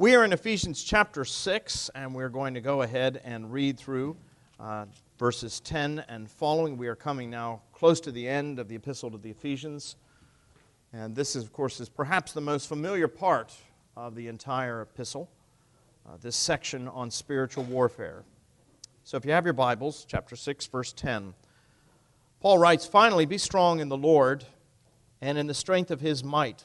We are in Ephesians chapter 6, and we're going to go ahead and read through uh, verses 10 and following. We are coming now close to the end of the epistle to the Ephesians. And this, is, of course, is perhaps the most familiar part of the entire epistle, uh, this section on spiritual warfare. So if you have your Bibles, chapter 6, verse 10, Paul writes, Finally, be strong in the Lord and in the strength of his might.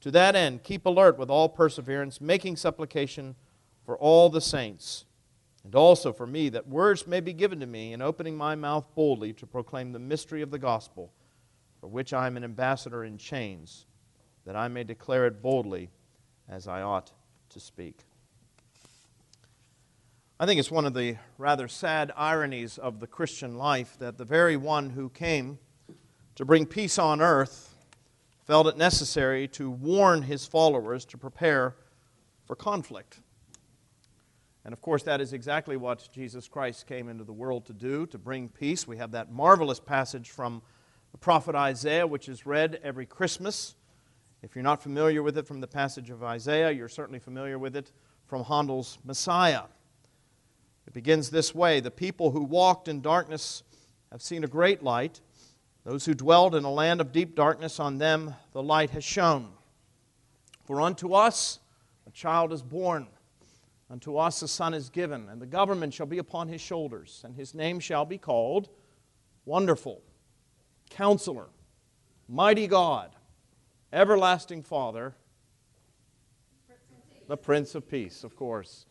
to that end, keep alert with all perseverance, making supplication for all the saints, and also for me, that words may be given to me in opening my mouth boldly to proclaim the mystery of the gospel, for which I am an ambassador in chains, that I may declare it boldly as I ought to speak. I think it's one of the rather sad ironies of the Christian life that the very one who came to bring peace on earth felt it necessary to warn his followers to prepare for conflict. And of course, that is exactly what Jesus Christ came into the world to do, to bring peace. We have that marvelous passage from the prophet Isaiah, which is read every Christmas. If you're not familiar with it from the passage of Isaiah, you're certainly familiar with it from Handel's Messiah. It begins this way The people who walked in darkness have seen a great light. Those who dwelled in a land of deep darkness, on them the light has shone. For unto us a child is born, unto us a son is given, and the government shall be upon his shoulders, and his name shall be called Wonderful, Counselor, Mighty God, Everlasting Father, the Prince of Peace, of course.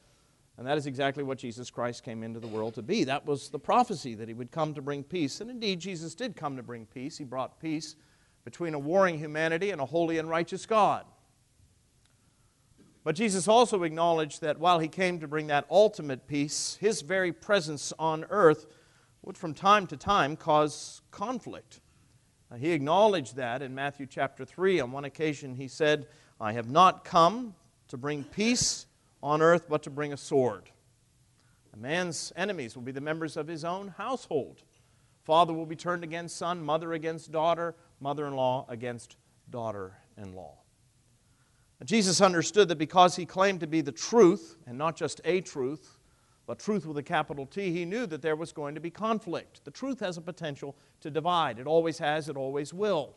And that is exactly what Jesus Christ came into the world to be. That was the prophecy that he would come to bring peace. And indeed, Jesus did come to bring peace. He brought peace between a warring humanity and a holy and righteous God. But Jesus also acknowledged that while he came to bring that ultimate peace, his very presence on earth would from time to time cause conflict. he acknowledged that in Matthew chapter 3. On one occasion, he said, I have not come to bring peace on earth but to bring a sword. A man's enemies will be the members of his own household. Father will be turned against son, mother against daughter, mother in law against daughter in law. Jesus understood that because he claimed to be the truth, and not just a truth, but truth with a capital T, he knew that there was going to be conflict. The truth has a potential to divide. It always has, it always will,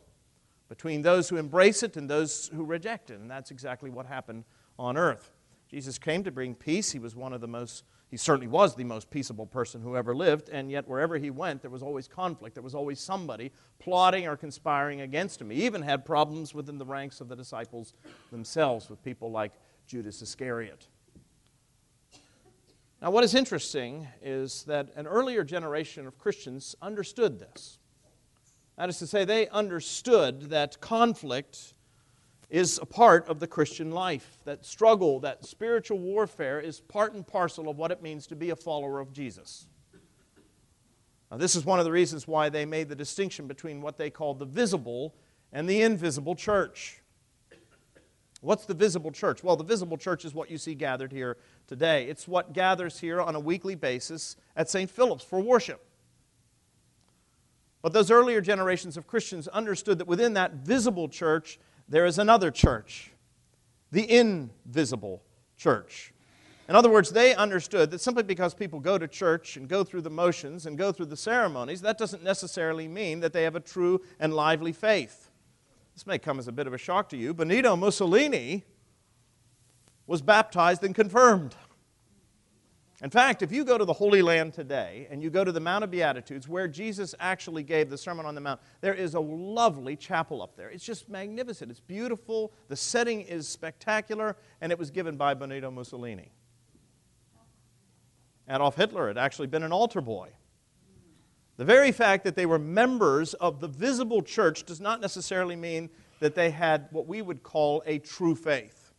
between those who embrace it and those who reject it. And that's exactly what happened on earth. Jesus came to bring peace. He was one of the most, he certainly was the most peaceable person who ever lived, and yet wherever he went, there was always conflict. There was always somebody plotting or conspiring against him. He even had problems within the ranks of the disciples themselves with people like Judas Iscariot. Now, what is interesting is that an earlier generation of Christians understood this. That is to say, they understood that conflict is a part of the Christian life. That struggle, that spiritual warfare is part and parcel of what it means to be a follower of Jesus. Now, this is one of the reasons why they made the distinction between what they called the visible and the invisible church. What's the visible church? Well, the visible church is what you see gathered here today. It's what gathers here on a weekly basis at St. Philip's for worship. But those earlier generations of Christians understood that within that visible church, there is another church, the invisible church. In other words, they understood that simply because people go to church and go through the motions and go through the ceremonies, that doesn't necessarily mean that they have a true and lively faith. This may come as a bit of a shock to you. Benito Mussolini was baptized and confirmed. In fact, if you go to the Holy Land today and you go to the Mount of Beatitudes where Jesus actually gave the Sermon on the Mount, there is a lovely chapel up there. It's just magnificent. It's beautiful. The setting is spectacular, and it was given by Benito Mussolini. Adolf Hitler had actually been an altar boy. The very fact that they were members of the visible church does not necessarily mean that they had what we would call a true faith,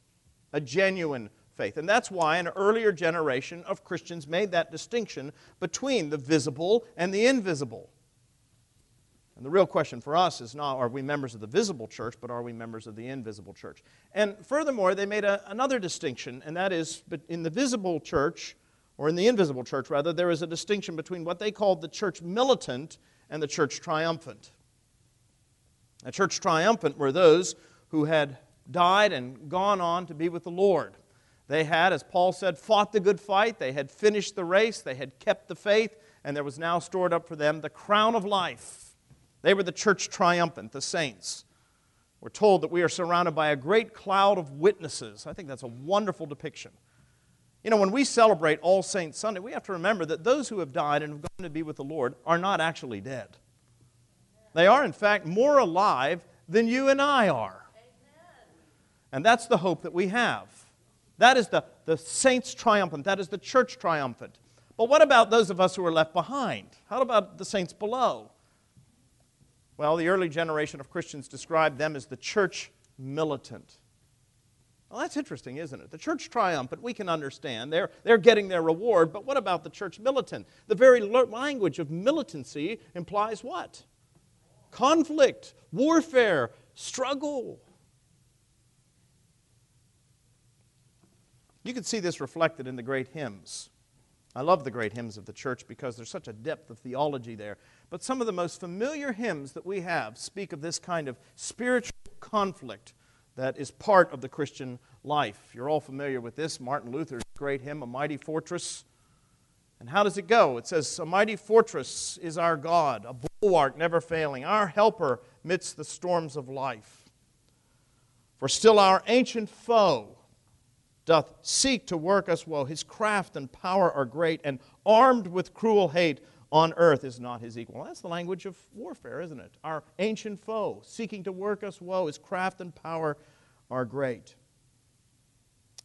a genuine faith. And that's why an earlier generation of Christians made that distinction between the visible and the invisible. And the real question for us is not are we members of the visible church, but are we members of the invisible church? And furthermore, they made a, another distinction, and that is in the visible church, or in the invisible church rather, there is a distinction between what they called the church militant and the church triumphant. A church triumphant were those who had died and gone on to be with the Lord. They had, as Paul said, fought the good fight, they had finished the race, they had kept the faith, and there was now stored up for them the crown of life. They were the church triumphant, the saints. We're told that we are surrounded by a great cloud of witnesses. I think that's a wonderful depiction. You know, when we celebrate All Saints Sunday, we have to remember that those who have died and have gone to be with the Lord are not actually dead. They are, in fact, more alive than you and I are. And that's the hope that we have. That is the, the saints triumphant. That is the church triumphant. But what about those of us who are left behind? How about the saints below? Well, the early generation of Christians described them as the church militant. Well, that's interesting, isn't it? The church triumphant, we can understand. They're, they're getting their reward, but what about the church militant? The very language of militancy implies what? Conflict, warfare, struggle. You can see this reflected in the great hymns. I love the great hymns of the church because there's such a depth of theology there. But some of the most familiar hymns that we have speak of this kind of spiritual conflict that is part of the Christian life. You're all familiar with this, Martin Luther's great hymn, A Mighty Fortress. And how does it go? It says, A mighty fortress is our God, a bulwark never failing, our helper midst the storms of life. For still our ancient foe, doth seek to work us woe. His craft and power are great, and armed with cruel hate on earth is not his equal. That's the language of warfare, isn't it? Our ancient foe seeking to work us woe. His craft and power are great.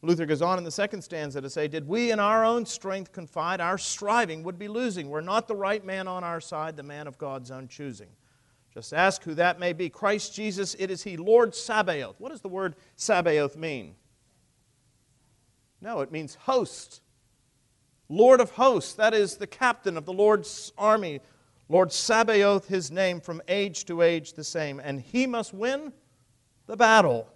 Luther goes on in the second stanza to say, Did we in our own strength confide, our striving would be losing. We're not the right man on our side, the man of God's own choosing. Just ask who that may be. Christ Jesus, it is He, Lord Sabaoth. What does the word Sabaoth mean? No, it means host. Lord of hosts, that is the captain of the Lord's army. Lord Sabaoth, his name, from age to age the same. And he must win the battle.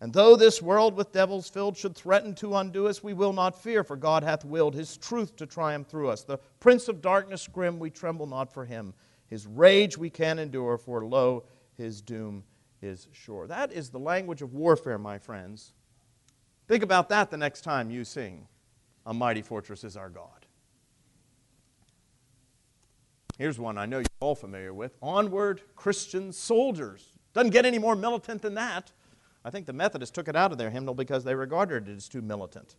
And though this world with devils filled should threaten to undo us, we will not fear, for God hath willed his truth to triumph through us. The prince of darkness grim, we tremble not for him. His rage we can endure, for lo, his doom is sure. That is the language of warfare, my friends. Think about that the next time you sing, A Mighty Fortress is Our God. Here's one I know you're all familiar with Onward, Christian Soldiers. Doesn't get any more militant than that. I think the Methodists took it out of their hymnal because they regarded it as too militant.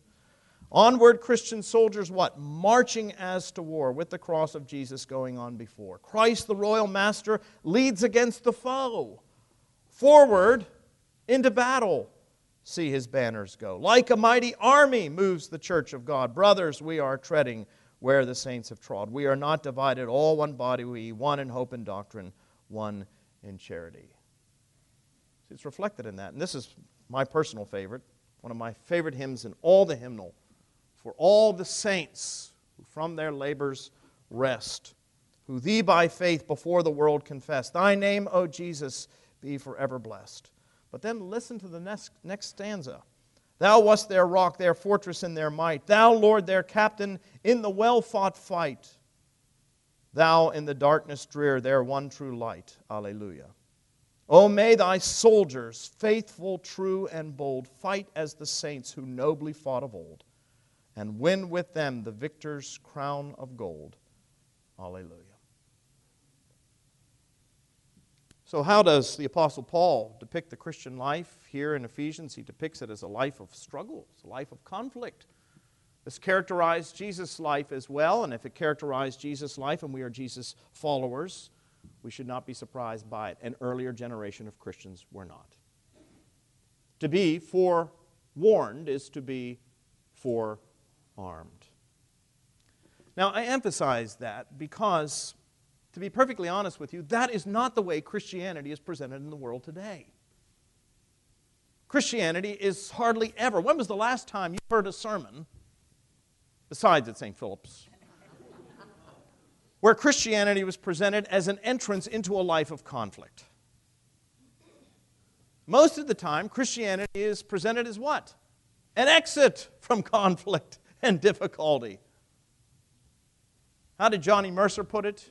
Onward, Christian soldiers, what? Marching as to war with the cross of Jesus going on before. Christ, the royal master, leads against the foe. Forward into battle see his banners go. Like a mighty army moves the church of God. Brothers, we are treading where the saints have trod. We are not divided, all one body, we one in hope and doctrine, one in charity. See, it's reflected in that. And this is my personal favorite, one of my favorite hymns in all the hymnal. For all the saints who from their labors rest, who thee by faith before the world confess, thy name, O Jesus, be forever blessed. But then listen to the next, next stanza. Thou wast their rock, their fortress in their might. Thou, Lord, their captain in the well fought fight. Thou in the darkness drear, their one true light. Alleluia. O may thy soldiers, faithful, true, and bold, fight as the saints who nobly fought of old, and win with them the victor's crown of gold. Alleluia. So, how does the Apostle Paul depict the Christian life here in Ephesians? He depicts it as a life of struggles, a life of conflict. This characterized Jesus' life as well, and if it characterized Jesus' life and we are Jesus' followers, we should not be surprised by it. An earlier generation of Christians were not. To be forewarned is to be forearmed. Now, I emphasize that because, to be perfectly honest with you, that is not the way Christianity is presented in the world today. Christianity is hardly ever. When was the last time you heard a sermon besides at St. Philip's, where Christianity was presented as an entrance into a life of conflict. Most of the time, Christianity is presented as what? An exit from conflict and difficulty. How did Johnny Mercer put it?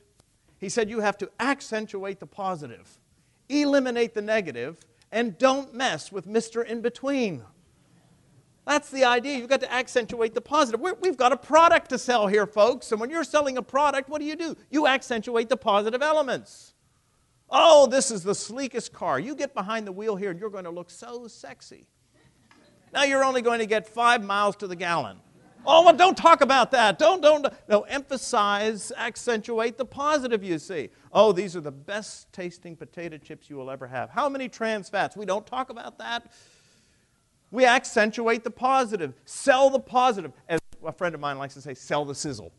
He said, You have to accentuate the positive, eliminate the negative, and don't mess with Mr. In Between. That's the idea. You've got to accentuate the positive. we have got a product to sell here, folks. And when you're selling a product, what do you do? You accentuate the positive elements. Oh, this is the sleekest car. You get behind the wheel here and you're going to look so sexy. Now you're only going to get five miles to the gallon. Oh, well, don't talk about that. Don't, don't. No, emphasize, accentuate the positive you see. Oh, these are the best tasting potato chips you will ever have. How many trans fats? We don't talk about that. We accentuate the positive, sell the positive. As a friend of mine likes to say, sell the sizzle.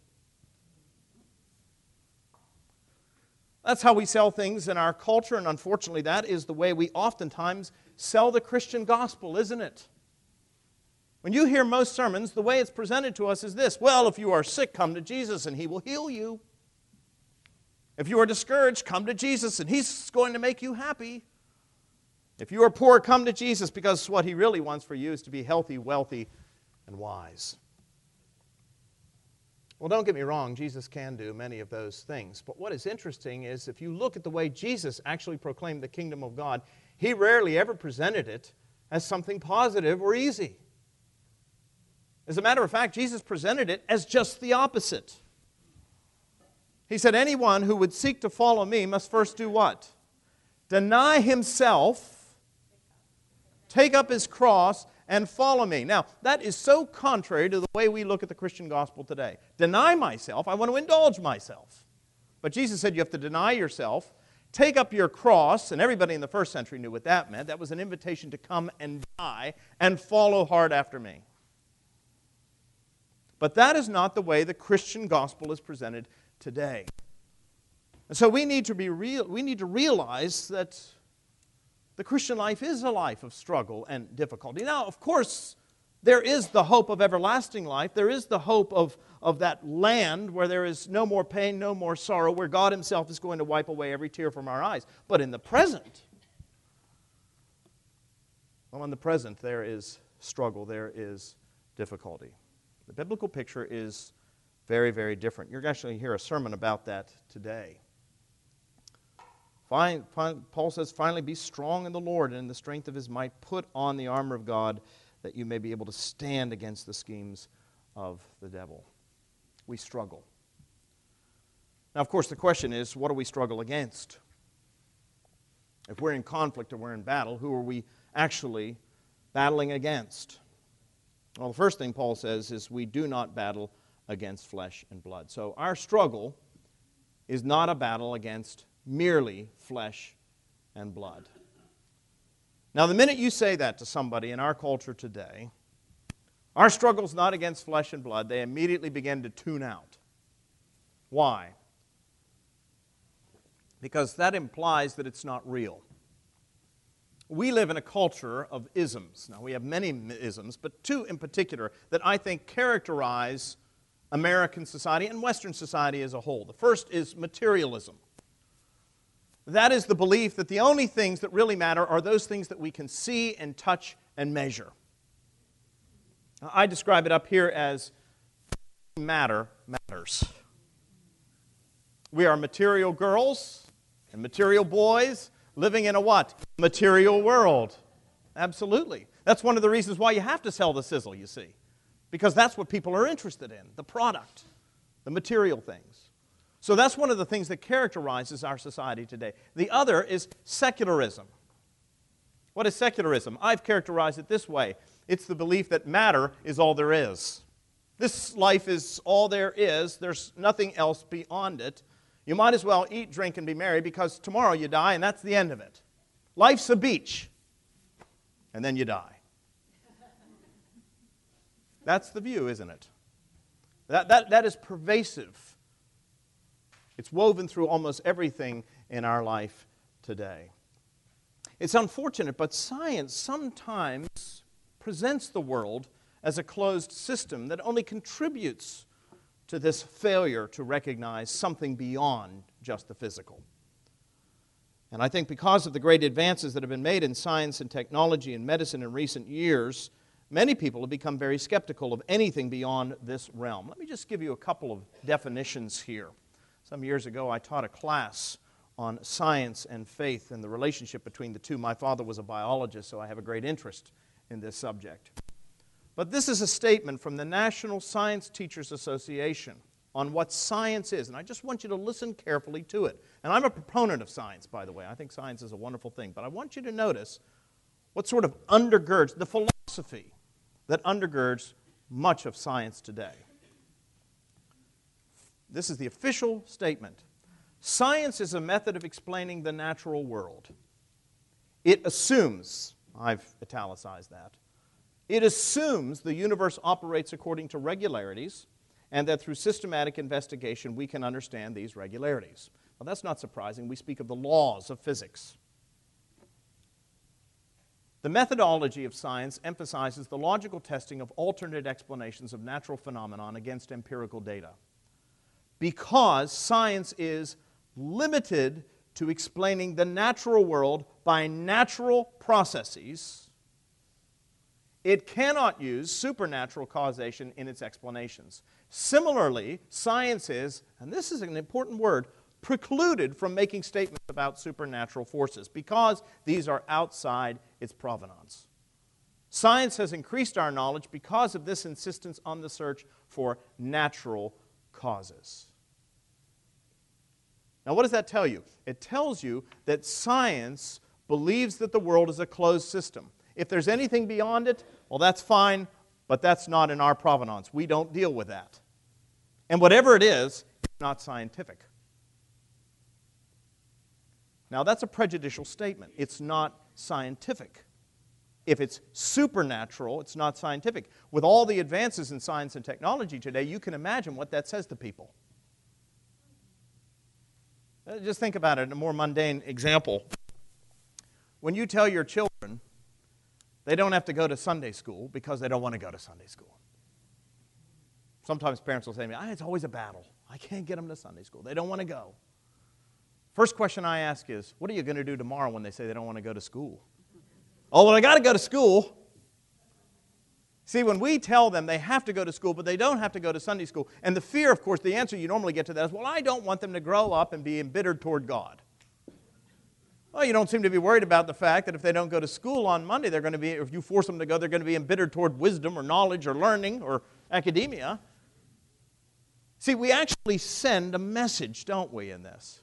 That's how we sell things in our culture, and unfortunately, that is the way we oftentimes sell the Christian gospel, isn't it? When you hear most sermons, the way it's presented to us is this Well, if you are sick, come to Jesus and he will heal you. If you are discouraged, come to Jesus and he's going to make you happy. If you are poor, come to Jesus because what he really wants for you is to be healthy, wealthy, and wise. Well, don't get me wrong, Jesus can do many of those things. But what is interesting is if you look at the way Jesus actually proclaimed the kingdom of God, he rarely ever presented it as something positive or easy. As a matter of fact, Jesus presented it as just the opposite. He said, Anyone who would seek to follow me must first do what? Deny himself take up his cross, and follow me. Now, that is so contrary to the way we look at the Christian gospel today. Deny myself, I want to indulge myself. But Jesus said you have to deny yourself, take up your cross, and everybody in the first century knew what that meant. That was an invitation to come and die and follow hard after me. But that is not the way the Christian gospel is presented today. And so we need to be real, we need to realize that the Christian life is a life of struggle and difficulty. Now, of course, there is the hope of everlasting life. There is the hope of, of that land where there is no more pain, no more sorrow, where God Himself is going to wipe away every tear from our eyes. But in the present, well, in the present, there is struggle, there is difficulty. The biblical picture is very, very different. You're actually going to hear a sermon about that today. Fine, fine, Paul says, finally, be strong in the Lord and in the strength of his might. Put on the armor of God that you may be able to stand against the schemes of the devil. We struggle. Now, of course, the question is what do we struggle against? If we're in conflict or we're in battle, who are we actually battling against? Well, the first thing Paul says is we do not battle against flesh and blood. So our struggle is not a battle against merely flesh and blood. Now, the minute you say that to somebody in our culture today, our struggle is not against flesh and blood, they immediately begin to tune out. Why? Because that implies that it's not real. We live in a culture of isms. Now, we have many isms, but two in particular that I think characterize American society and Western society as a whole. The first is materialism. That is the belief that the only things that really matter are those things that we can see and touch and measure. I describe it up here as matter matters. We are material girls and material boys living in a what? Material world. Absolutely. That's one of the reasons why you have to sell the sizzle, you see. Because that's what people are interested in the product, the material things. So that's one of the things that characterizes our society today. The other is secularism. What is secularism? I've characterized it this way it's the belief that matter is all there is. This life is all there is, there's nothing else beyond it. You might as well eat, drink, and be merry because tomorrow you die and that's the end of it. Life's a beach, and then you die. That's the view, isn't it? That, that, that is pervasive. It's woven through almost everything in our life today. It's unfortunate, but science sometimes presents the world as a closed system that only contributes to this failure to recognize something beyond just the physical. And I think because of the great advances that have been made in science and technology and medicine in recent years, many people have become very skeptical of anything beyond this realm. Let me just give you a couple of definitions here. Some years ago, I taught a class on science and faith and the relationship between the two. My father was a biologist, so I have a great interest in this subject. But this is a statement from the National Science Teachers Association on what science is. And I just want you to listen carefully to it. And I'm a proponent of science, by the way. I think science is a wonderful thing. But I want you to notice what sort of undergirds the philosophy that undergirds much of science today. This is the official statement. Science is a method of explaining the natural world. It assumes, I've italicized that, it assumes the universe operates according to regularities and that through systematic investigation we can understand these regularities. Well, that's not surprising. We speak of the laws of physics. The methodology of science emphasizes the logical testing of alternate explanations of natural phenomenon against empirical data. Because science is limited to explaining the natural world by natural processes, it cannot use supernatural causation in its explanations. Similarly, science is, and this is an important word, precluded from making statements about supernatural forces because these are outside its provenance. Science has increased our knowledge because of this insistence on the search for natural causes. Now, what does that tell you? It tells you that science believes that the world is a closed system. If there's anything beyond it, well, that's fine, but that's not in our provenance. We don't deal with that. And whatever it is, it's not scientific. Now, that's a prejudicial statement. It's not scientific. If it's supernatural, it's not scientific. With all the advances in science and technology today, you can imagine what that says to people. Uh, just think about it, a more mundane example. When you tell your children they don't have to go to Sunday school because they don't want to go to Sunday school. Sometimes parents will say to me, ah, It's always a battle. I can't get them to Sunday school. They don't want to go. First question I ask is, What are you going to do tomorrow when they say they don't want to go to school? Oh, well, I got to go to school. See, when we tell them they have to go to school, but they don't have to go to Sunday school, and the fear, of course, the answer you normally get to that is, Well, I don't want them to grow up and be embittered toward God. Well, you don't seem to be worried about the fact that if they don't go to school on Monday, they're going to be, if you force them to go, they're going to be embittered toward wisdom or knowledge or learning or academia. See, we actually send a message, don't we, in this?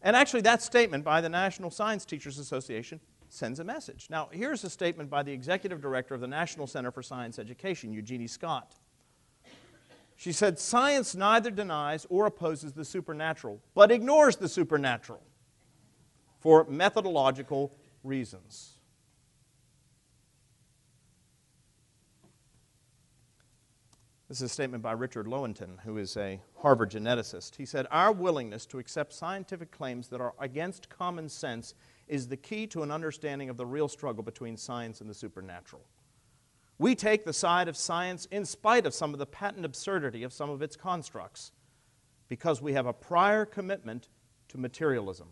And actually, that statement by the National Science Teachers Association sends a message. Now, here's a statement by the executive director of the National Center for Science Education, Eugenie Scott. She said, Science neither denies or opposes the supernatural, but ignores the supernatural for methodological reasons. This is a statement by Richard Lewontin, who is a Harvard geneticist. He said, Our willingness to accept scientific claims that are against common sense is the key to an understanding of the real struggle between science and the supernatural. We take the side of science in spite of some of the patent absurdity of some of its constructs because we have a prior commitment to materialism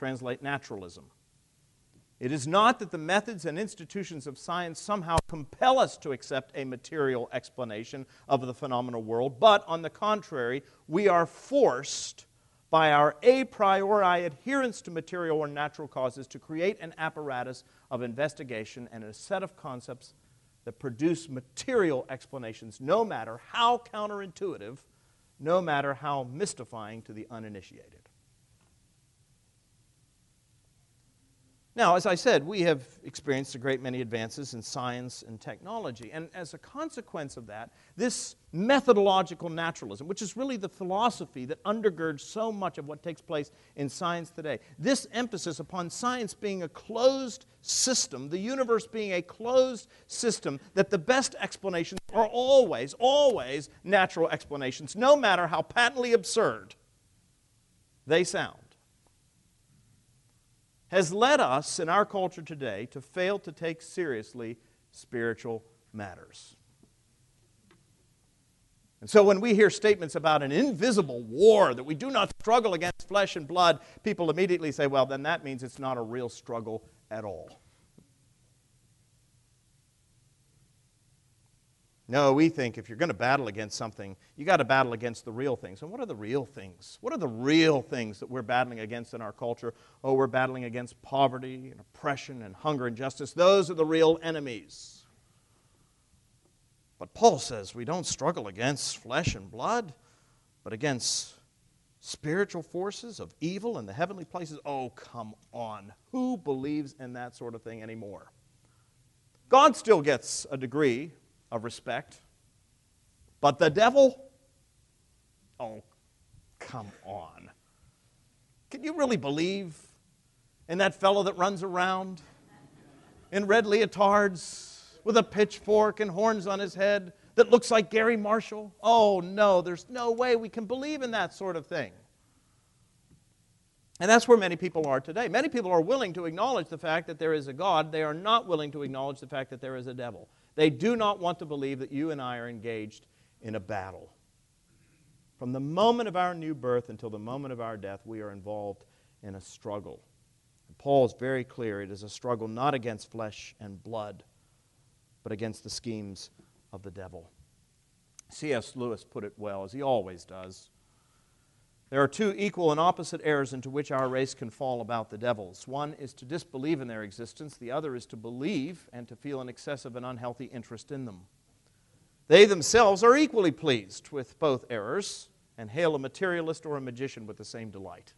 translate naturalism. It is not that the methods and institutions of science somehow compel us to accept a material explanation of the phenomenal world, but on the contrary, we are forced by our a priori adherence to material or natural causes to create an apparatus of investigation and a set of concepts that produce material explanations, no matter how counterintuitive, no matter how mystifying to the uninitiated. Now, as I said, we have experienced a great many advances in science and technology. And as a consequence of that, this methodological naturalism, which is really the philosophy that undergirds so much of what takes place in science today, this emphasis upon science being a closed system, the universe being a closed system, that the best explanations are always, always natural explanations, no matter how patently absurd they sound has led us in our culture today to fail to take seriously spiritual matters. And so when we hear statements about an invisible war, that we do not struggle against flesh and blood, people immediately say, well, then that means it's not a real struggle at all. No, we think if you're going to battle against something, you got to battle against the real things. And what are the real things? What are the real things that we're battling against in our culture? Oh, we're battling against poverty and oppression and hunger and justice. Those are the real enemies. But Paul says we don't struggle against flesh and blood, but against spiritual forces of evil in the heavenly places. Oh, come on. Who believes in that sort of thing anymore? God still gets a degree of respect. But the devil? Oh, come on. Can you really believe in that fellow that runs around in red leotards with a pitchfork and horns on his head that looks like Gary Marshall? Oh, no, there's no way we can believe in that sort of thing. And that's where many people are today. Many people are willing to acknowledge the fact that there is a God. They are not willing to acknowledge the fact that there is a devil. They do not want to believe that you and I are engaged in a battle. From the moment of our new birth until the moment of our death, we are involved in a struggle. And Paul is very clear it is a struggle not against flesh and blood, but against the schemes of the devil. C.S. Lewis put it well, as he always does. There are two equal and opposite errors into which our race can fall about the devils. One is to disbelieve in their existence, the other is to believe and to feel an excessive and unhealthy interest in them. They themselves are equally pleased with both errors and hail a materialist or a magician with the same delight.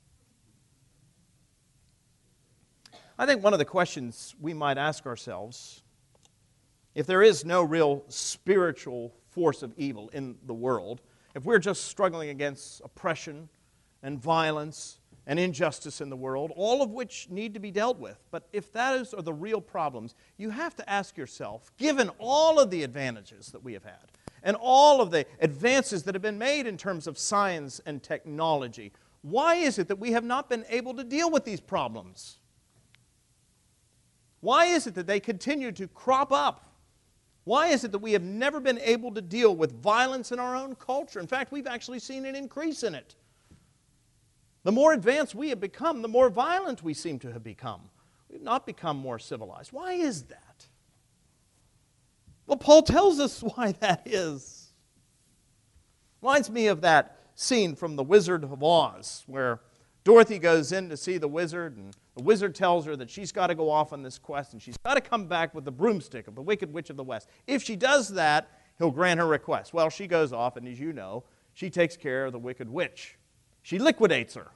I think one of the questions we might ask ourselves if there is no real spiritual force of evil in the world, if we're just struggling against oppression, and violence and injustice in the world, all of which need to be dealt with. But if those are the real problems, you have to ask yourself, given all of the advantages that we have had and all of the advances that have been made in terms of science and technology, why is it that we have not been able to deal with these problems? Why is it that they continue to crop up? Why is it that we have never been able to deal with violence in our own culture? In fact, we've actually seen an increase in it. The more advanced we have become, the more violent we seem to have become. We've not become more civilized. Why is that? Well, Paul tells us why that is. Reminds me of that scene from The Wizard of Oz, where Dorothy goes in to see the wizard, and the wizard tells her that she's got to go off on this quest, and she's got to come back with the broomstick of the Wicked Witch of the West. If she does that, he'll grant her request. Well, she goes off, and as you know, she takes care of the Wicked Witch. She liquidates her.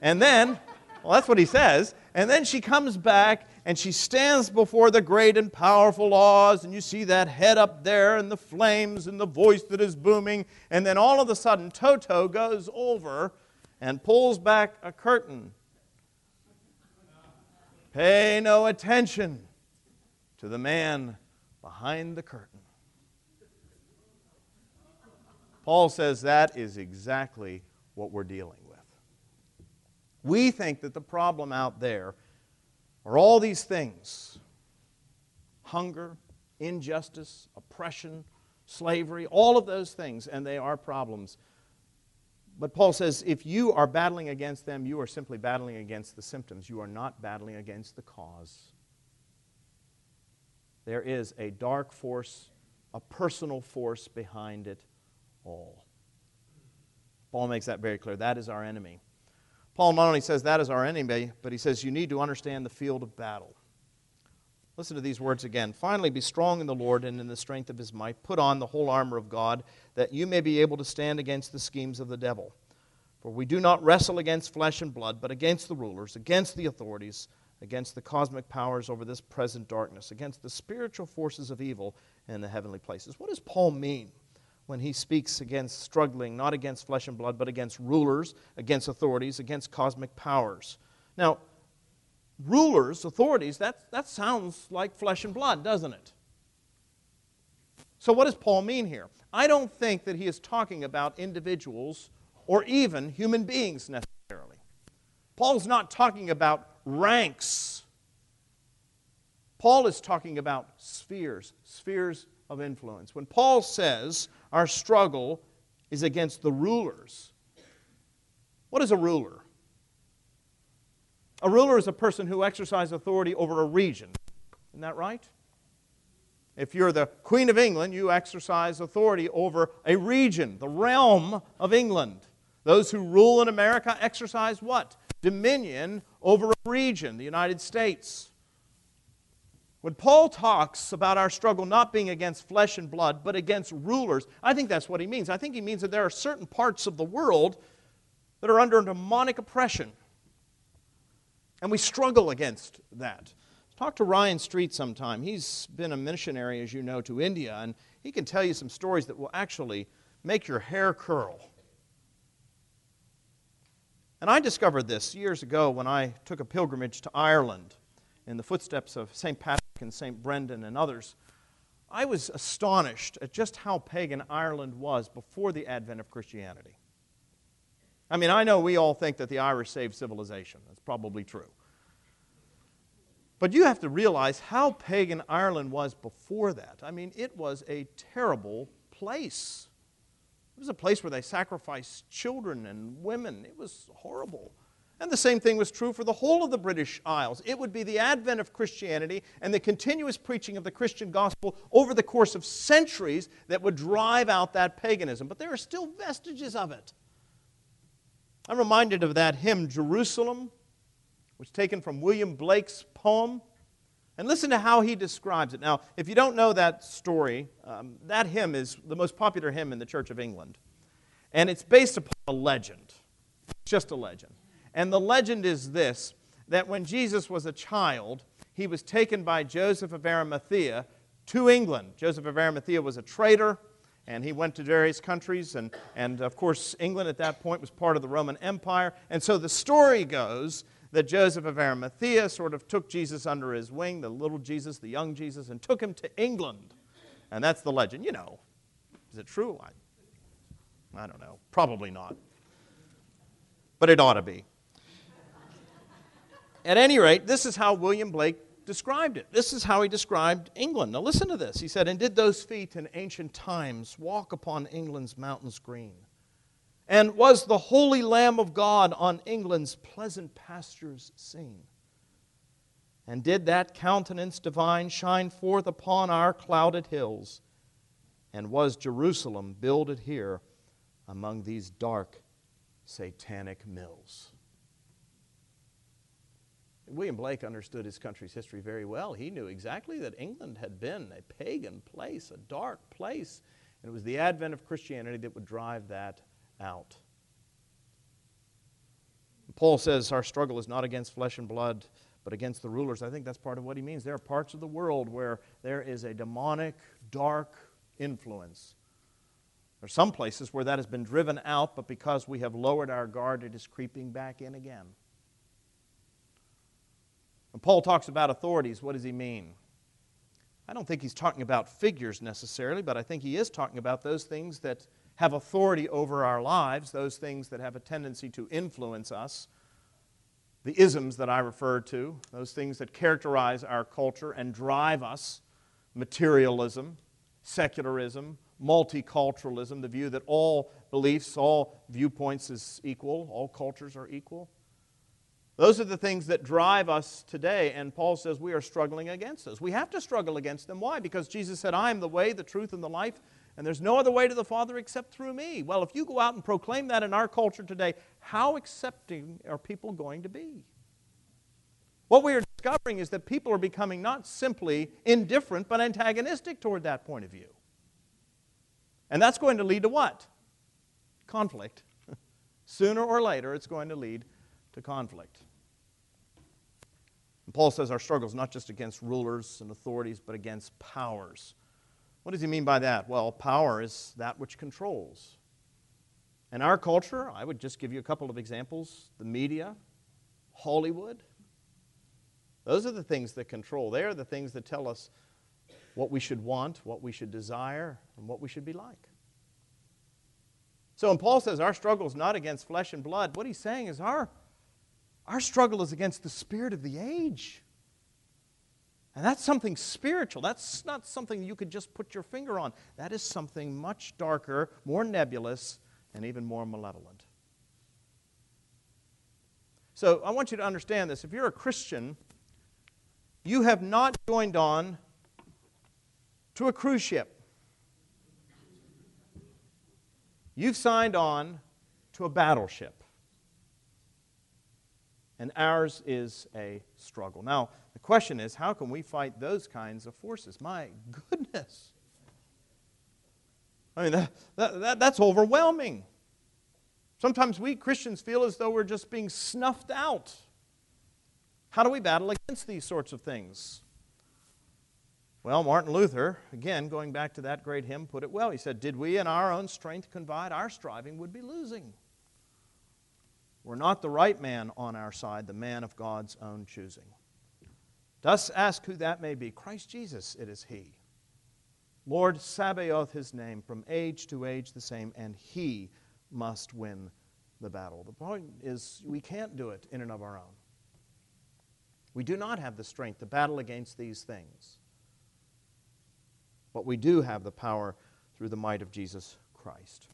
And then, well, that's what he says. And then she comes back and she stands before the great and powerful Oz, and you see that head up there and the flames and the voice that is booming. And then all of a sudden, Toto goes over and pulls back a curtain. Pay no attention to the man behind the curtain. Paul says that is exactly what we're dealing with. We think that the problem out there are all these things hunger, injustice, oppression, slavery, all of those things, and they are problems. But Paul says if you are battling against them, you are simply battling against the symptoms. You are not battling against the cause. There is a dark force, a personal force behind it all. Paul makes that very clear. That is our enemy. Paul not only says that is our enemy, but he says you need to understand the field of battle. Listen to these words again. Finally, be strong in the Lord and in the strength of his might. Put on the whole armor of God, that you may be able to stand against the schemes of the devil. For we do not wrestle against flesh and blood, but against the rulers, against the authorities, against the cosmic powers over this present darkness, against the spiritual forces of evil in the heavenly places. What does Paul mean when he speaks against struggling, not against flesh and blood, but against rulers, against authorities, against cosmic powers? Now, rulers, authorities, that, that sounds like flesh and blood, doesn't it? So, what does Paul mean here? I don't think that he is talking about individuals or even human beings necessarily. Paul's not talking about ranks. Paul is talking about spheres, spheres of influence. When Paul says our struggle is against the rulers, what is a ruler? A ruler is a person who exercises authority over a region. Isn't that right? If you're the Queen of England, you exercise authority over a region, the realm of England. Those who rule in America exercise what? Dominion over a region, the United States. When Paul talks about our struggle not being against flesh and blood, but against rulers, I think that's what he means. I think he means that there are certain parts of the world that are under demonic oppression. And we struggle against that. Talk to Ryan Street sometime. He's been a missionary, as you know, to India, and he can tell you some stories that will actually make your hair curl. And I discovered this years ago when I took a pilgrimage to Ireland in the footsteps of St. Patrick and St. Brendan and others. I was astonished at just how pagan Ireland was before the advent of Christianity. I mean, I know we all think that the Irish saved civilization. That's probably true. But you have to realize how pagan Ireland was before that. I mean, it was a terrible place. It was a place where they sacrificed children and women. It was horrible. And the same thing was true for the whole of the British Isles. It would be the advent of Christianity and the continuous preaching of the Christian gospel over the course of centuries that would drive out that paganism. But there are still vestiges of it. I'm reminded of that hymn, Jerusalem, which is taken from William Blake's poem. And listen to how he describes it. Now, if you don't know that story, um, that hymn is the most popular hymn in the Church of England. And it's based upon a legend. Just a legend. And the legend is this that when Jesus was a child, he was taken by Joseph of Arimathea to England. Joseph of Arimathea was a trader and he went to various countries. And, and of course, England at that point was part of the Roman Empire. And so the story goes that Joseph of Arimathea sort of took Jesus under his wing, the little Jesus, the young Jesus, and took him to England. And that's the legend. You know, is it true? I, I don't know. Probably not. But it ought to be. At any rate, this is how William Blake described it. This is how he described England. Now, listen to this. He said, And did those feet in ancient times walk upon England's mountains green? And was the holy Lamb of God on England's pleasant pastures seen? And did that countenance divine shine forth upon our clouded hills? And was Jerusalem builded here among these dark satanic mills? William Blake understood his country's history very well. He knew exactly that England had been a pagan place, a dark place, and it was the advent of Christianity that would drive that out. Paul says our struggle is not against flesh and blood, but against the rulers. I think that's part of what he means. There are parts of the world where there is a demonic, dark influence. There are some places where that has been driven out, but because we have lowered our guard, it is creeping back in again. When Paul talks about authorities, what does he mean? I don't think he's talking about figures necessarily, but I think he is talking about those things that have authority over our lives, those things that have a tendency to influence us, the isms that I referred to, those things that characterize our culture and drive us materialism, secularism, multiculturalism, the view that all beliefs, all viewpoints is equal, all cultures are equal. Those are the things that drive us today, and Paul says we are struggling against those. We have to struggle against them. Why? Because Jesus said, I am the way, the truth, and the life, and there's no other way to the Father except through me. Well, if you go out and proclaim that in our culture today, how accepting are people going to be? What we are discovering is that people are becoming not simply indifferent, but antagonistic toward that point of view. And that's going to lead to what? Conflict. Sooner or later, it's going to lead to conflict. Paul says our struggle is not just against rulers and authorities, but against powers. What does he mean by that? Well, power is that which controls. In our culture, I would just give you a couple of examples the media, Hollywood. Those are the things that control. They are the things that tell us what we should want, what we should desire, and what we should be like. So when Paul says our struggle is not against flesh and blood, what he's saying is our, our struggle is against the spirit of the age. And that's something spiritual. That's not something you could just put your finger on. That is something much darker, more nebulous, and even more malevolent. So I want you to understand this. If you're a Christian, you have not joined on to a cruise ship. You've signed on to a battleship. And ours is a struggle. Now, the question is how can we fight those kinds of forces? My goodness. I mean, that, that, that, that's overwhelming. Sometimes we Christians feel as though we're just being snuffed out. How do we battle against these sorts of things? Well, Martin Luther, again, going back to that great hymn, put it well. He said, Did we in our own strength confide, our striving would be losing. We're not the right man on our side, the man of God's own choosing. Dost ask who that may be. Christ Jesus, it is He. Lord Sabaoth, His name, from age to age the same, and He must win the battle. The point is, we can't do it in and of our own. We do not have the strength to battle against these things. But we do have the power through the might of Jesus Christ.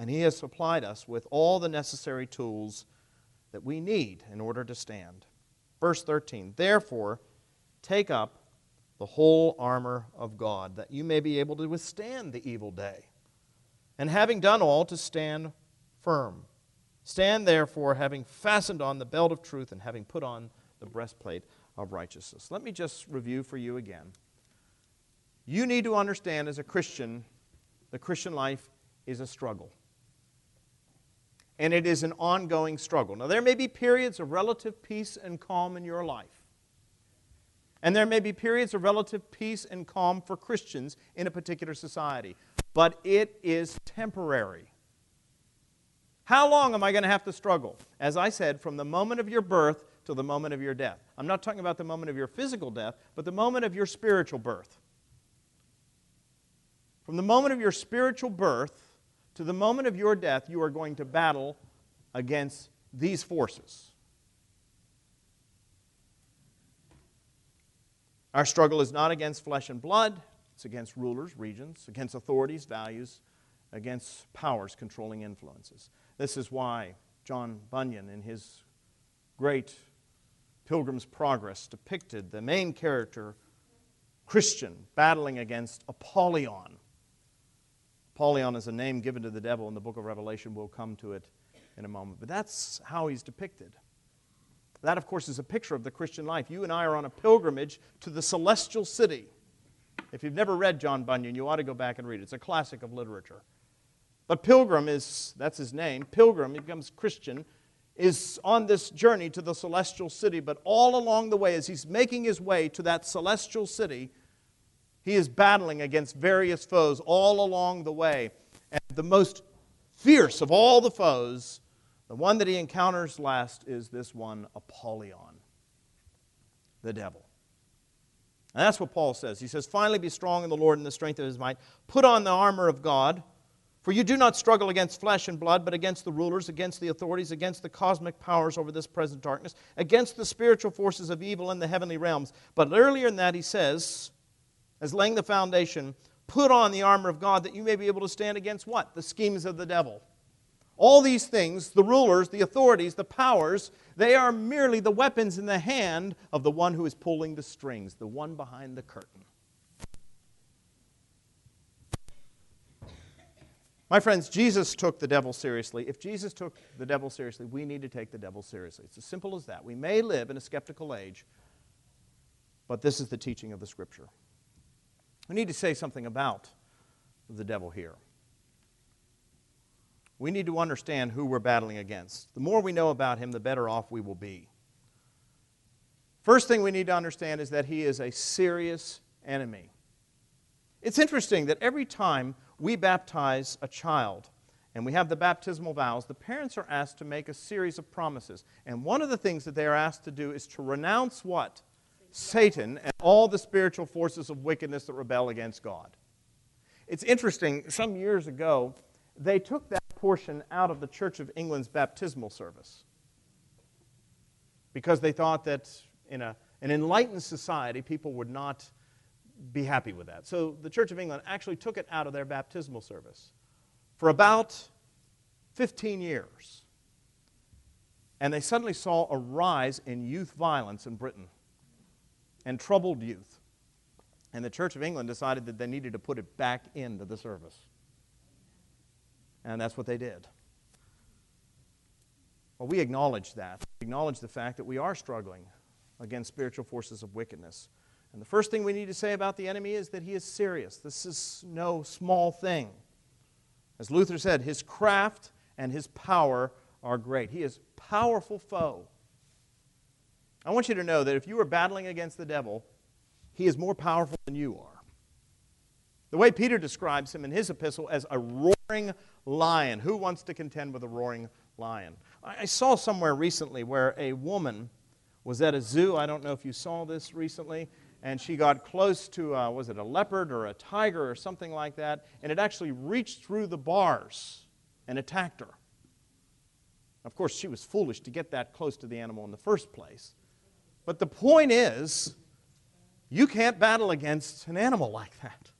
And He has supplied us with all the necessary tools that we need in order to stand. Verse 13 Therefore, take up the whole armor of God, that you may be able to withstand the evil day. And having done all, to stand firm. Stand therefore, having fastened on the belt of truth and having put on the breastplate of righteousness. Let me just review for you again. You need to understand as a Christian, the Christian life is a struggle. And it is an ongoing struggle. Now, there may be periods of relative peace and calm in your life. And there may be periods of relative peace and calm for Christians in a particular society. But it is temporary. How long am I going to have to struggle? As I said, from the moment of your birth till the moment of your death. I'm not talking about the moment of your physical death, but the moment of your spiritual birth. From the moment of your spiritual birth to the moment of your death, you are going to battle against these forces. Our struggle is not against flesh and blood, it's against rulers, regions, against authorities, values, against powers controlling influences. This is why John Bunyan, in his great Pilgrim's Progress, depicted the main character, Christian, battling against Apollyon, Apollyon is a name given to the devil in the book of Revelation. We'll come to it in a moment. But that's how he's depicted. That, of course, is a picture of the Christian life. You and I are on a pilgrimage to the celestial city. If you've never read John Bunyan, you ought to go back and read it. It's a classic of literature. But Pilgrim is, that's his name. Pilgrim, he becomes Christian, is on this journey to the celestial city. But all along the way, as he's making his way to that celestial city, he is battling against various foes all along the way. And the most fierce of all the foes, the one that he encounters last, is this one, Apollyon, the devil. And that's what Paul says. He says, Finally, be strong in the Lord and the strength of his might. Put on the armor of God. For you do not struggle against flesh and blood, but against the rulers, against the authorities, against the cosmic powers over this present darkness, against the spiritual forces of evil in the heavenly realms. But earlier in that, he says, as laying the foundation, put on the armor of God that you may be able to stand against what? The schemes of the devil. All these things, the rulers, the authorities, the powers, they are merely the weapons in the hand of the one who is pulling the strings, the one behind the curtain. My friends, Jesus took the devil seriously. If Jesus took the devil seriously, we need to take the devil seriously. It's as simple as that. We may live in a skeptical age, but this is the teaching of the Scripture. We need to say something about the devil here. We need to understand who we're battling against. The more we know about him, the better off we will be. First thing we need to understand is that he is a serious enemy. It's interesting that every time we baptize a child and we have the baptismal vows, the parents are asked to make a series of promises. And one of the things that they are asked to do is to renounce what? Satan and all the spiritual forces of wickedness that rebel against God. It's interesting, some years ago, they took that portion out of the Church of England's baptismal service because they thought that in a, an enlightened society, people would not be happy with that. So the Church of England actually took it out of their baptismal service for about 15 years. And they suddenly saw a rise in youth violence in Britain and troubled youth. And the Church of England decided that they needed to put it back into the service. And that's what they did. Well, we acknowledge that. We acknowledge the fact that we are struggling against spiritual forces of wickedness. And the first thing we need to say about the enemy is that he is serious. This is no small thing. As Luther said, his craft and his power are great. He is powerful foe. I want you to know that if you are battling against the devil, he is more powerful than you are. The way Peter describes him in his epistle as a roaring lion. Who wants to contend with a roaring lion? I saw somewhere recently where a woman was at a zoo. I don't know if you saw this recently. And she got close to, uh, was it a leopard or a tiger or something like that? And it actually reached through the bars and attacked her. Of course, she was foolish to get that close to the animal in the first place. But the point is, you can't battle against an animal like that.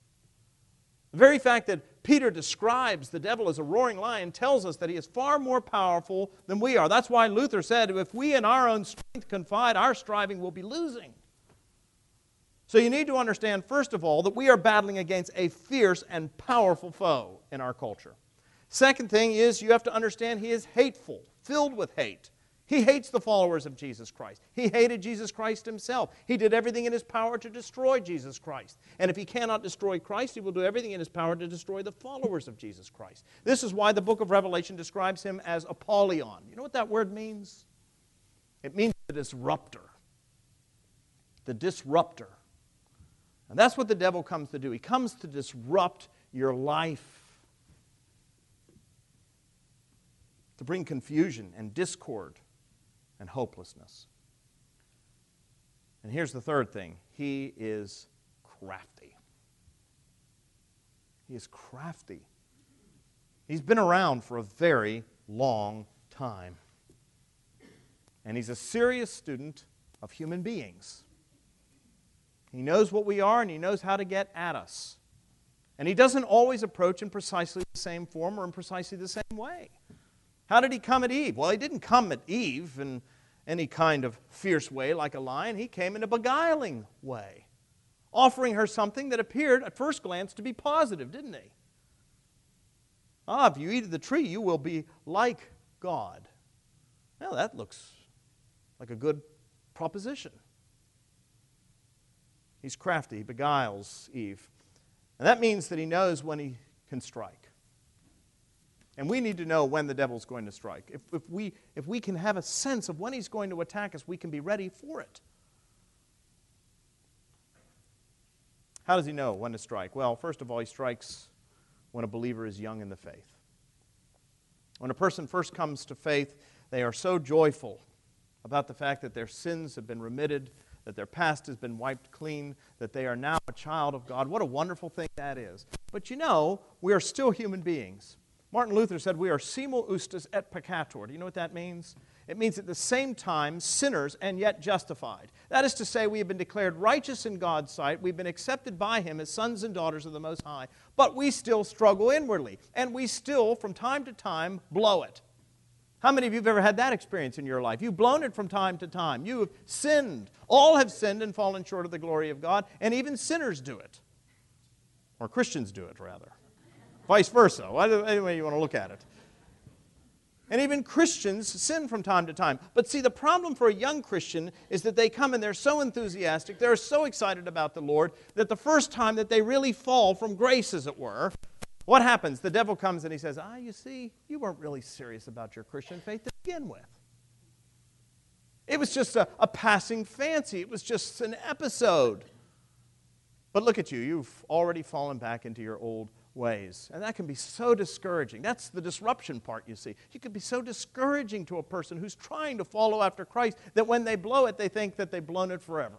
The very fact that Peter describes the devil as a roaring lion tells us that he is far more powerful than we are. That's why Luther said, if we in our own strength confide, our striving will be losing. So you need to understand, first of all, that we are battling against a fierce and powerful foe in our culture. Second thing is you have to understand he is hateful, filled with hate. He hates the followers of Jesus Christ. He hated Jesus Christ himself. He did everything in his power to destroy Jesus Christ. And if he cannot destroy Christ, he will do everything in his power to destroy the followers of Jesus Christ. This is why the book of Revelation describes him as Apollyon. You know what that word means? It means the disruptor. The disruptor. And that's what the devil comes to do. He comes to disrupt your life. To bring confusion and discord and hopelessness. And here's the third thing he is crafty. He is crafty. He's been around for a very long time. And he's a serious student of human beings. He knows what we are and he knows how to get at us. And he doesn't always approach in precisely the same form or in precisely the same way. How did he come at Eve? Well, he didn't come at Eve in any kind of fierce way like a lion. He came in a beguiling way, offering her something that appeared at first glance to be positive, didn't he? Ah, if you eat of the tree, you will be like God. Well, that looks like a good proposition. He's crafty, he beguiles Eve. And that means that he knows when he can strike. And we need to know when the devil's going to strike. If, if, we, if we can have a sense of when he's going to attack us, we can be ready for it. How does he know when to strike? Well, first of all, he strikes when a believer is young in the faith. When a person first comes to faith, they are so joyful about the fact that their sins have been remitted, that their past has been wiped clean, that they are now a child of God. What a wonderful thing that is. But you know, we are still human beings. Martin Luther said, We are simul justus et peccator. Do you know what that means? It means at the same time sinners and yet justified. That is to say, we have been declared righteous in God's sight. We've been accepted by Him as sons and daughters of the Most High. But we still struggle inwardly. And we still, from time to time, blow it. How many of you have ever had that experience in your life? You've blown it from time to time. You have sinned. All have sinned and fallen short of the glory of God, and even sinners do it. Or Christians do it, rather vice versa, any way you want to look at it. And even Christians sin from time to time. But see, the problem for a young Christian is that they come and they're so enthusiastic, they're so excited about the Lord, that the first time that they really fall from grace, as it were, what happens? The devil comes and he says, Ah, you see, you weren't really serious about your Christian faith to begin with. It was just a, a passing fancy, it was just an episode. But look at you, you've already fallen back into your old ways. And that can be so discouraging. That's the disruption part, you see. You can be so discouraging to a person who's trying to follow after Christ that when they blow it, they think that they've blown it forever.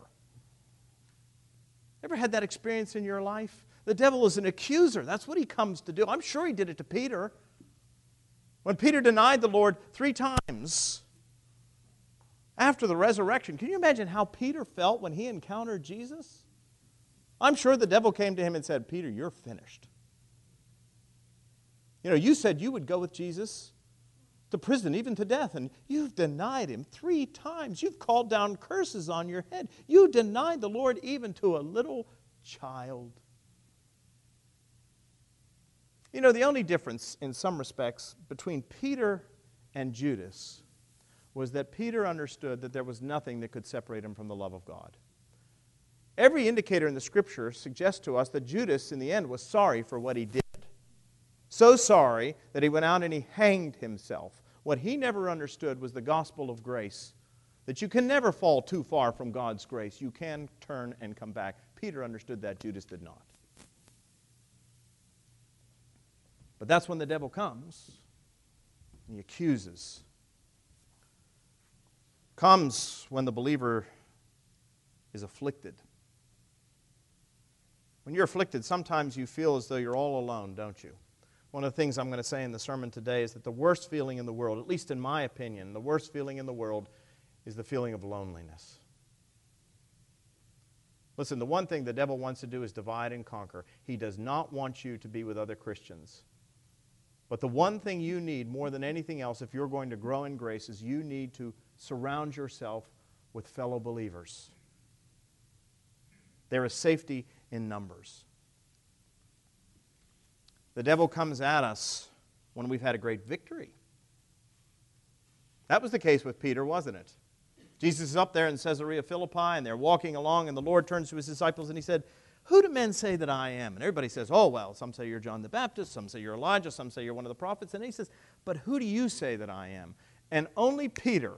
Ever had that experience in your life? The devil is an accuser. That's what he comes to do. I'm sure he did it to Peter. When Peter denied the Lord three times after the resurrection, can you imagine how Peter felt when he encountered Jesus? I'm sure the devil came to him and said, Peter, you're finished. You know, you said you would go with Jesus to prison, even to death, and you've denied him three times. You've called down curses on your head. You denied the Lord even to a little child. You know, the only difference in some respects between Peter and Judas was that Peter understood that there was nothing that could separate him from the love of God. Every indicator in the scripture suggests to us that Judas, in the end, was sorry for what he did. So sorry that he went out and he hanged himself. What he never understood was the gospel of grace that you can never fall too far from God's grace. You can turn and come back. Peter understood that, Judas did not. But that's when the devil comes. And he accuses. Comes when the believer is afflicted. When you're afflicted, sometimes you feel as though you're all alone, don't you? One of the things I'm going to say in the sermon today is that the worst feeling in the world, at least in my opinion, the worst feeling in the world is the feeling of loneliness. Listen, the one thing the devil wants to do is divide and conquer. He does not want you to be with other Christians. But the one thing you need more than anything else, if you're going to grow in grace, is you need to surround yourself with fellow believers. There is safety in numbers. The devil comes at us when we've had a great victory. That was the case with Peter, wasn't it? Jesus is up there in Caesarea Philippi, and they're walking along, and the Lord turns to his disciples and he said, who do men say that I am? And everybody says, Oh, well, some say you're John the Baptist, some say you're Elijah, some say you're one of the prophets. And he says, But who do you say that I am? And only Peter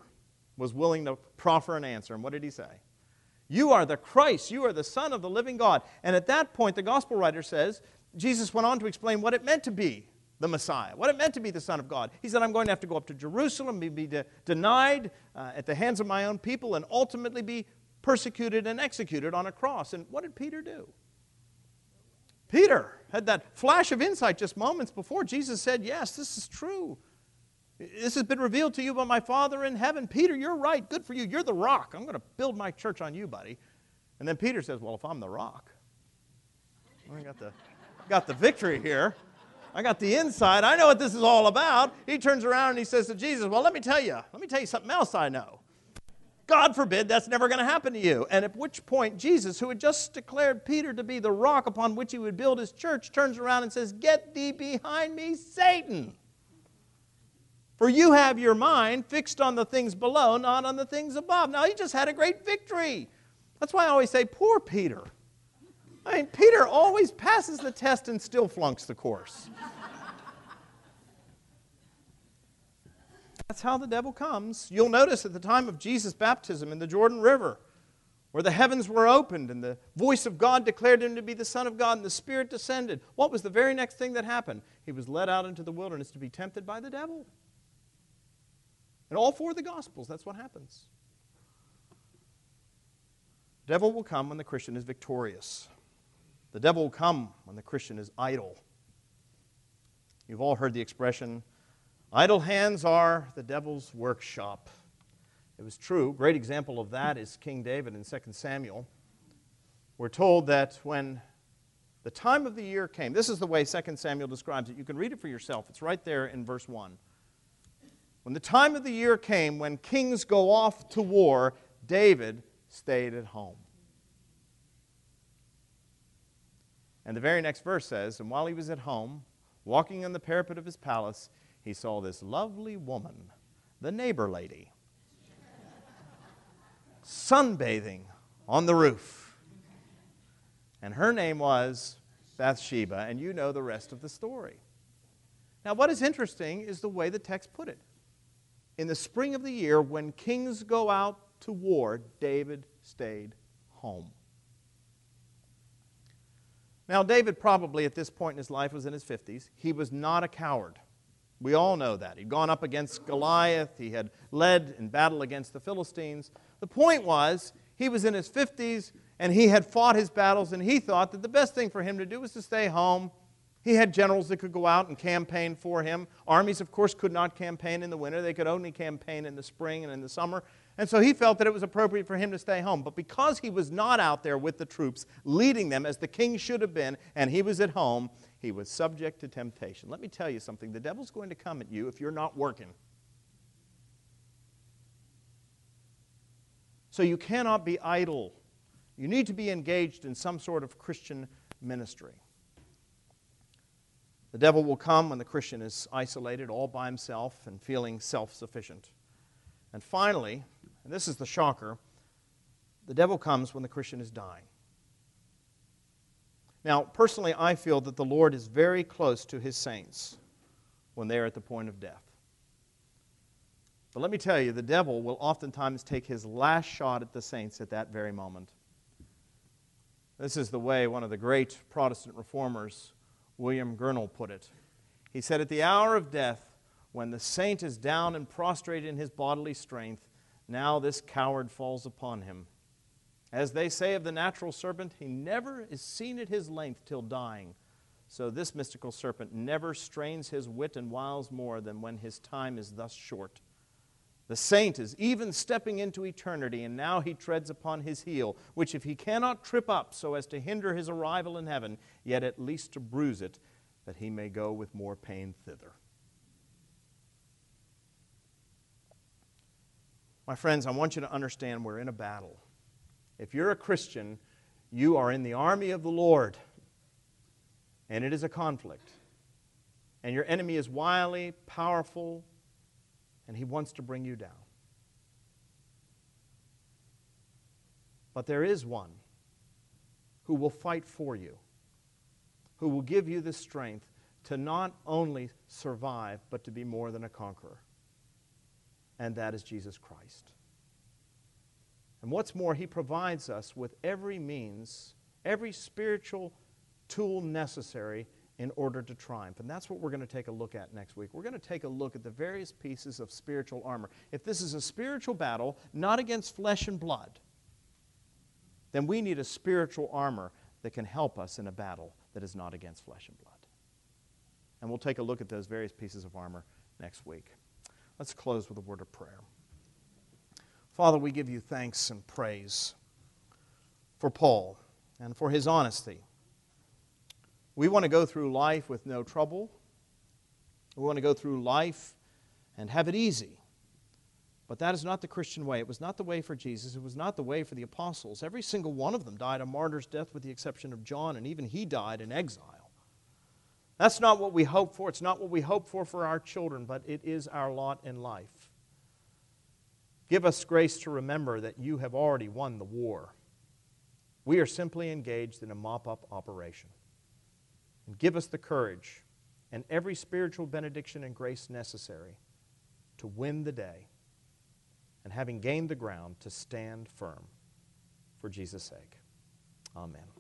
was willing to proffer an answer. And what did he say? You are the Christ. You are the Son of the living God. And at that point, the gospel writer says, Jesus went on to explain what it meant to be the Messiah, what it meant to be the Son of God. He said, I'm going to have to go up to Jerusalem, be, de- denied uh, at the hands of my own people, and ultimately be persecuted and executed on a cross. And what did Peter do? Peter had that flash of insight just moments before. Jesus said, Yes, this is true. This has been revealed to you by my Father in heaven. Peter, you're right. Good for you. You're the rock. I'm going to build my church on you, buddy. And then Peter says, Well, if I'm the rock, I got the, got the victory here. I got the inside. I know what this is all about. He turns around and he says to Jesus, Well, let me tell you, let me tell you something else I know. God forbid that's never going to happen to you. And at which point, Jesus, who had just declared Peter to be the rock upon which he would build his church, turns around and says, Get thee behind me, Satan. For you have your mind fixed on the things below, not on the things above. Now, he just had a great victory. That's why I always say, Poor Peter. I mean, Peter always passes the test and still flunks the course. That's how the devil comes. You'll notice at the time of Jesus' baptism in the Jordan River, where the heavens were opened and the voice of God declared him to be the Son of God and the Spirit descended. What was the very next thing that happened? He was led out into the wilderness to be tempted by the devil. In all four of the Gospels, that's what happens. Devil will come when the Christian is victorious. The devil will come when the Christian is idle. You've all heard the expression, Idle hands are the devil's workshop. It was true. Great example of that is King David in 2 Samuel. We're told that when the time of the year came, this is the way 2 Samuel describes it. You can read it for yourself. It's right there in verse 1. When the time of the year came when kings go off to war, David stayed at home. And the very next verse says, And while he was at home, walking on the parapet of his palace, he saw this lovely woman, the neighbor lady, sunbathing on the roof. And her name was Bathsheba, and you know the rest of the story. Now, what is interesting is the way the text put it. in the spring of the year, when kings go out to war, David stayed home. Now, David probably at this point in his life was in his 50s. He was not a coward. We all know that. He'd gone up against Goliath, he had led in battle against the Philistines. The point was, he was in his 50s and he had fought his battles, and he thought that the best thing for him to do was to stay home. He had generals that could go out and campaign for him. Armies, of course, could not campaign in the winter, they could only campaign in the spring and in the summer. And so he felt that it was appropriate for him to stay home. But because he was not out there with the troops, leading them as the king should have been, and he was at home, he was subject to temptation. Let me tell you something the devil's going to come at you if you're not working. So you cannot be idle. You need to be engaged in some sort of Christian ministry. The devil will come when the Christian is isolated all by himself and feeling self sufficient. And finally, and this is the shocker, the devil comes when the Christian is dying. Now, personally, I feel that the Lord is very close to his saints when they are at the point of death. But let me tell you, the devil will oftentimes take his last shot at the saints at that very moment. This is the way one of the great Protestant reformers, William Gurnall, put it. He said, At the hour of death, when the saint is down and prostrate in his bodily strength, now this coward falls upon him. As they say of the natural serpent, he never is seen at his length till dying. So this mystical serpent never strains his wit and wiles more than when his time is thus short. The saint is even stepping into eternity, and now he treads upon his heel, which if he cannot trip up so as to hinder his arrival in heaven, yet at least to bruise it, that he may go with more pain thither. My friends, I want you to understand we're in a battle. If you're a Christian, you are in the army of the Lord, and it is a conflict. And your enemy is wily, powerful, and he wants to bring you down. But there is one who will fight for you, who will give you the strength to not only survive, but to be more than a conqueror and that is Jesus Christ. And what's more, He provides us with every means, every spiritual tool necessary in order to triumph. And that's what we're going to take a look at next week. We're going to take a look at the various pieces of spiritual armor. If this is a spiritual battle, not against flesh and blood, then we need a spiritual armor that can help us in a battle that is not against flesh and blood. And we'll take a look at those various pieces of armor next week. Let's close with a word of prayer. Father, we give you thanks and praise for Paul and for his honesty. We want to go through life with no trouble. We want to go through life and have it easy. But that is not the Christian way. It was not the way for Jesus. It was not the way for the apostles. Every single one of them died a martyr's death, with the exception of John, and even he died in exile. That's not what we hope for. It's not what we hope for for our children, but it is our lot in life. Give us grace to remember that you have already won the war. We are simply engaged in a mop up operation. And give us the courage and every spiritual benediction and grace necessary to win the day and having gained the ground to stand firm for Jesus' sake. Amen.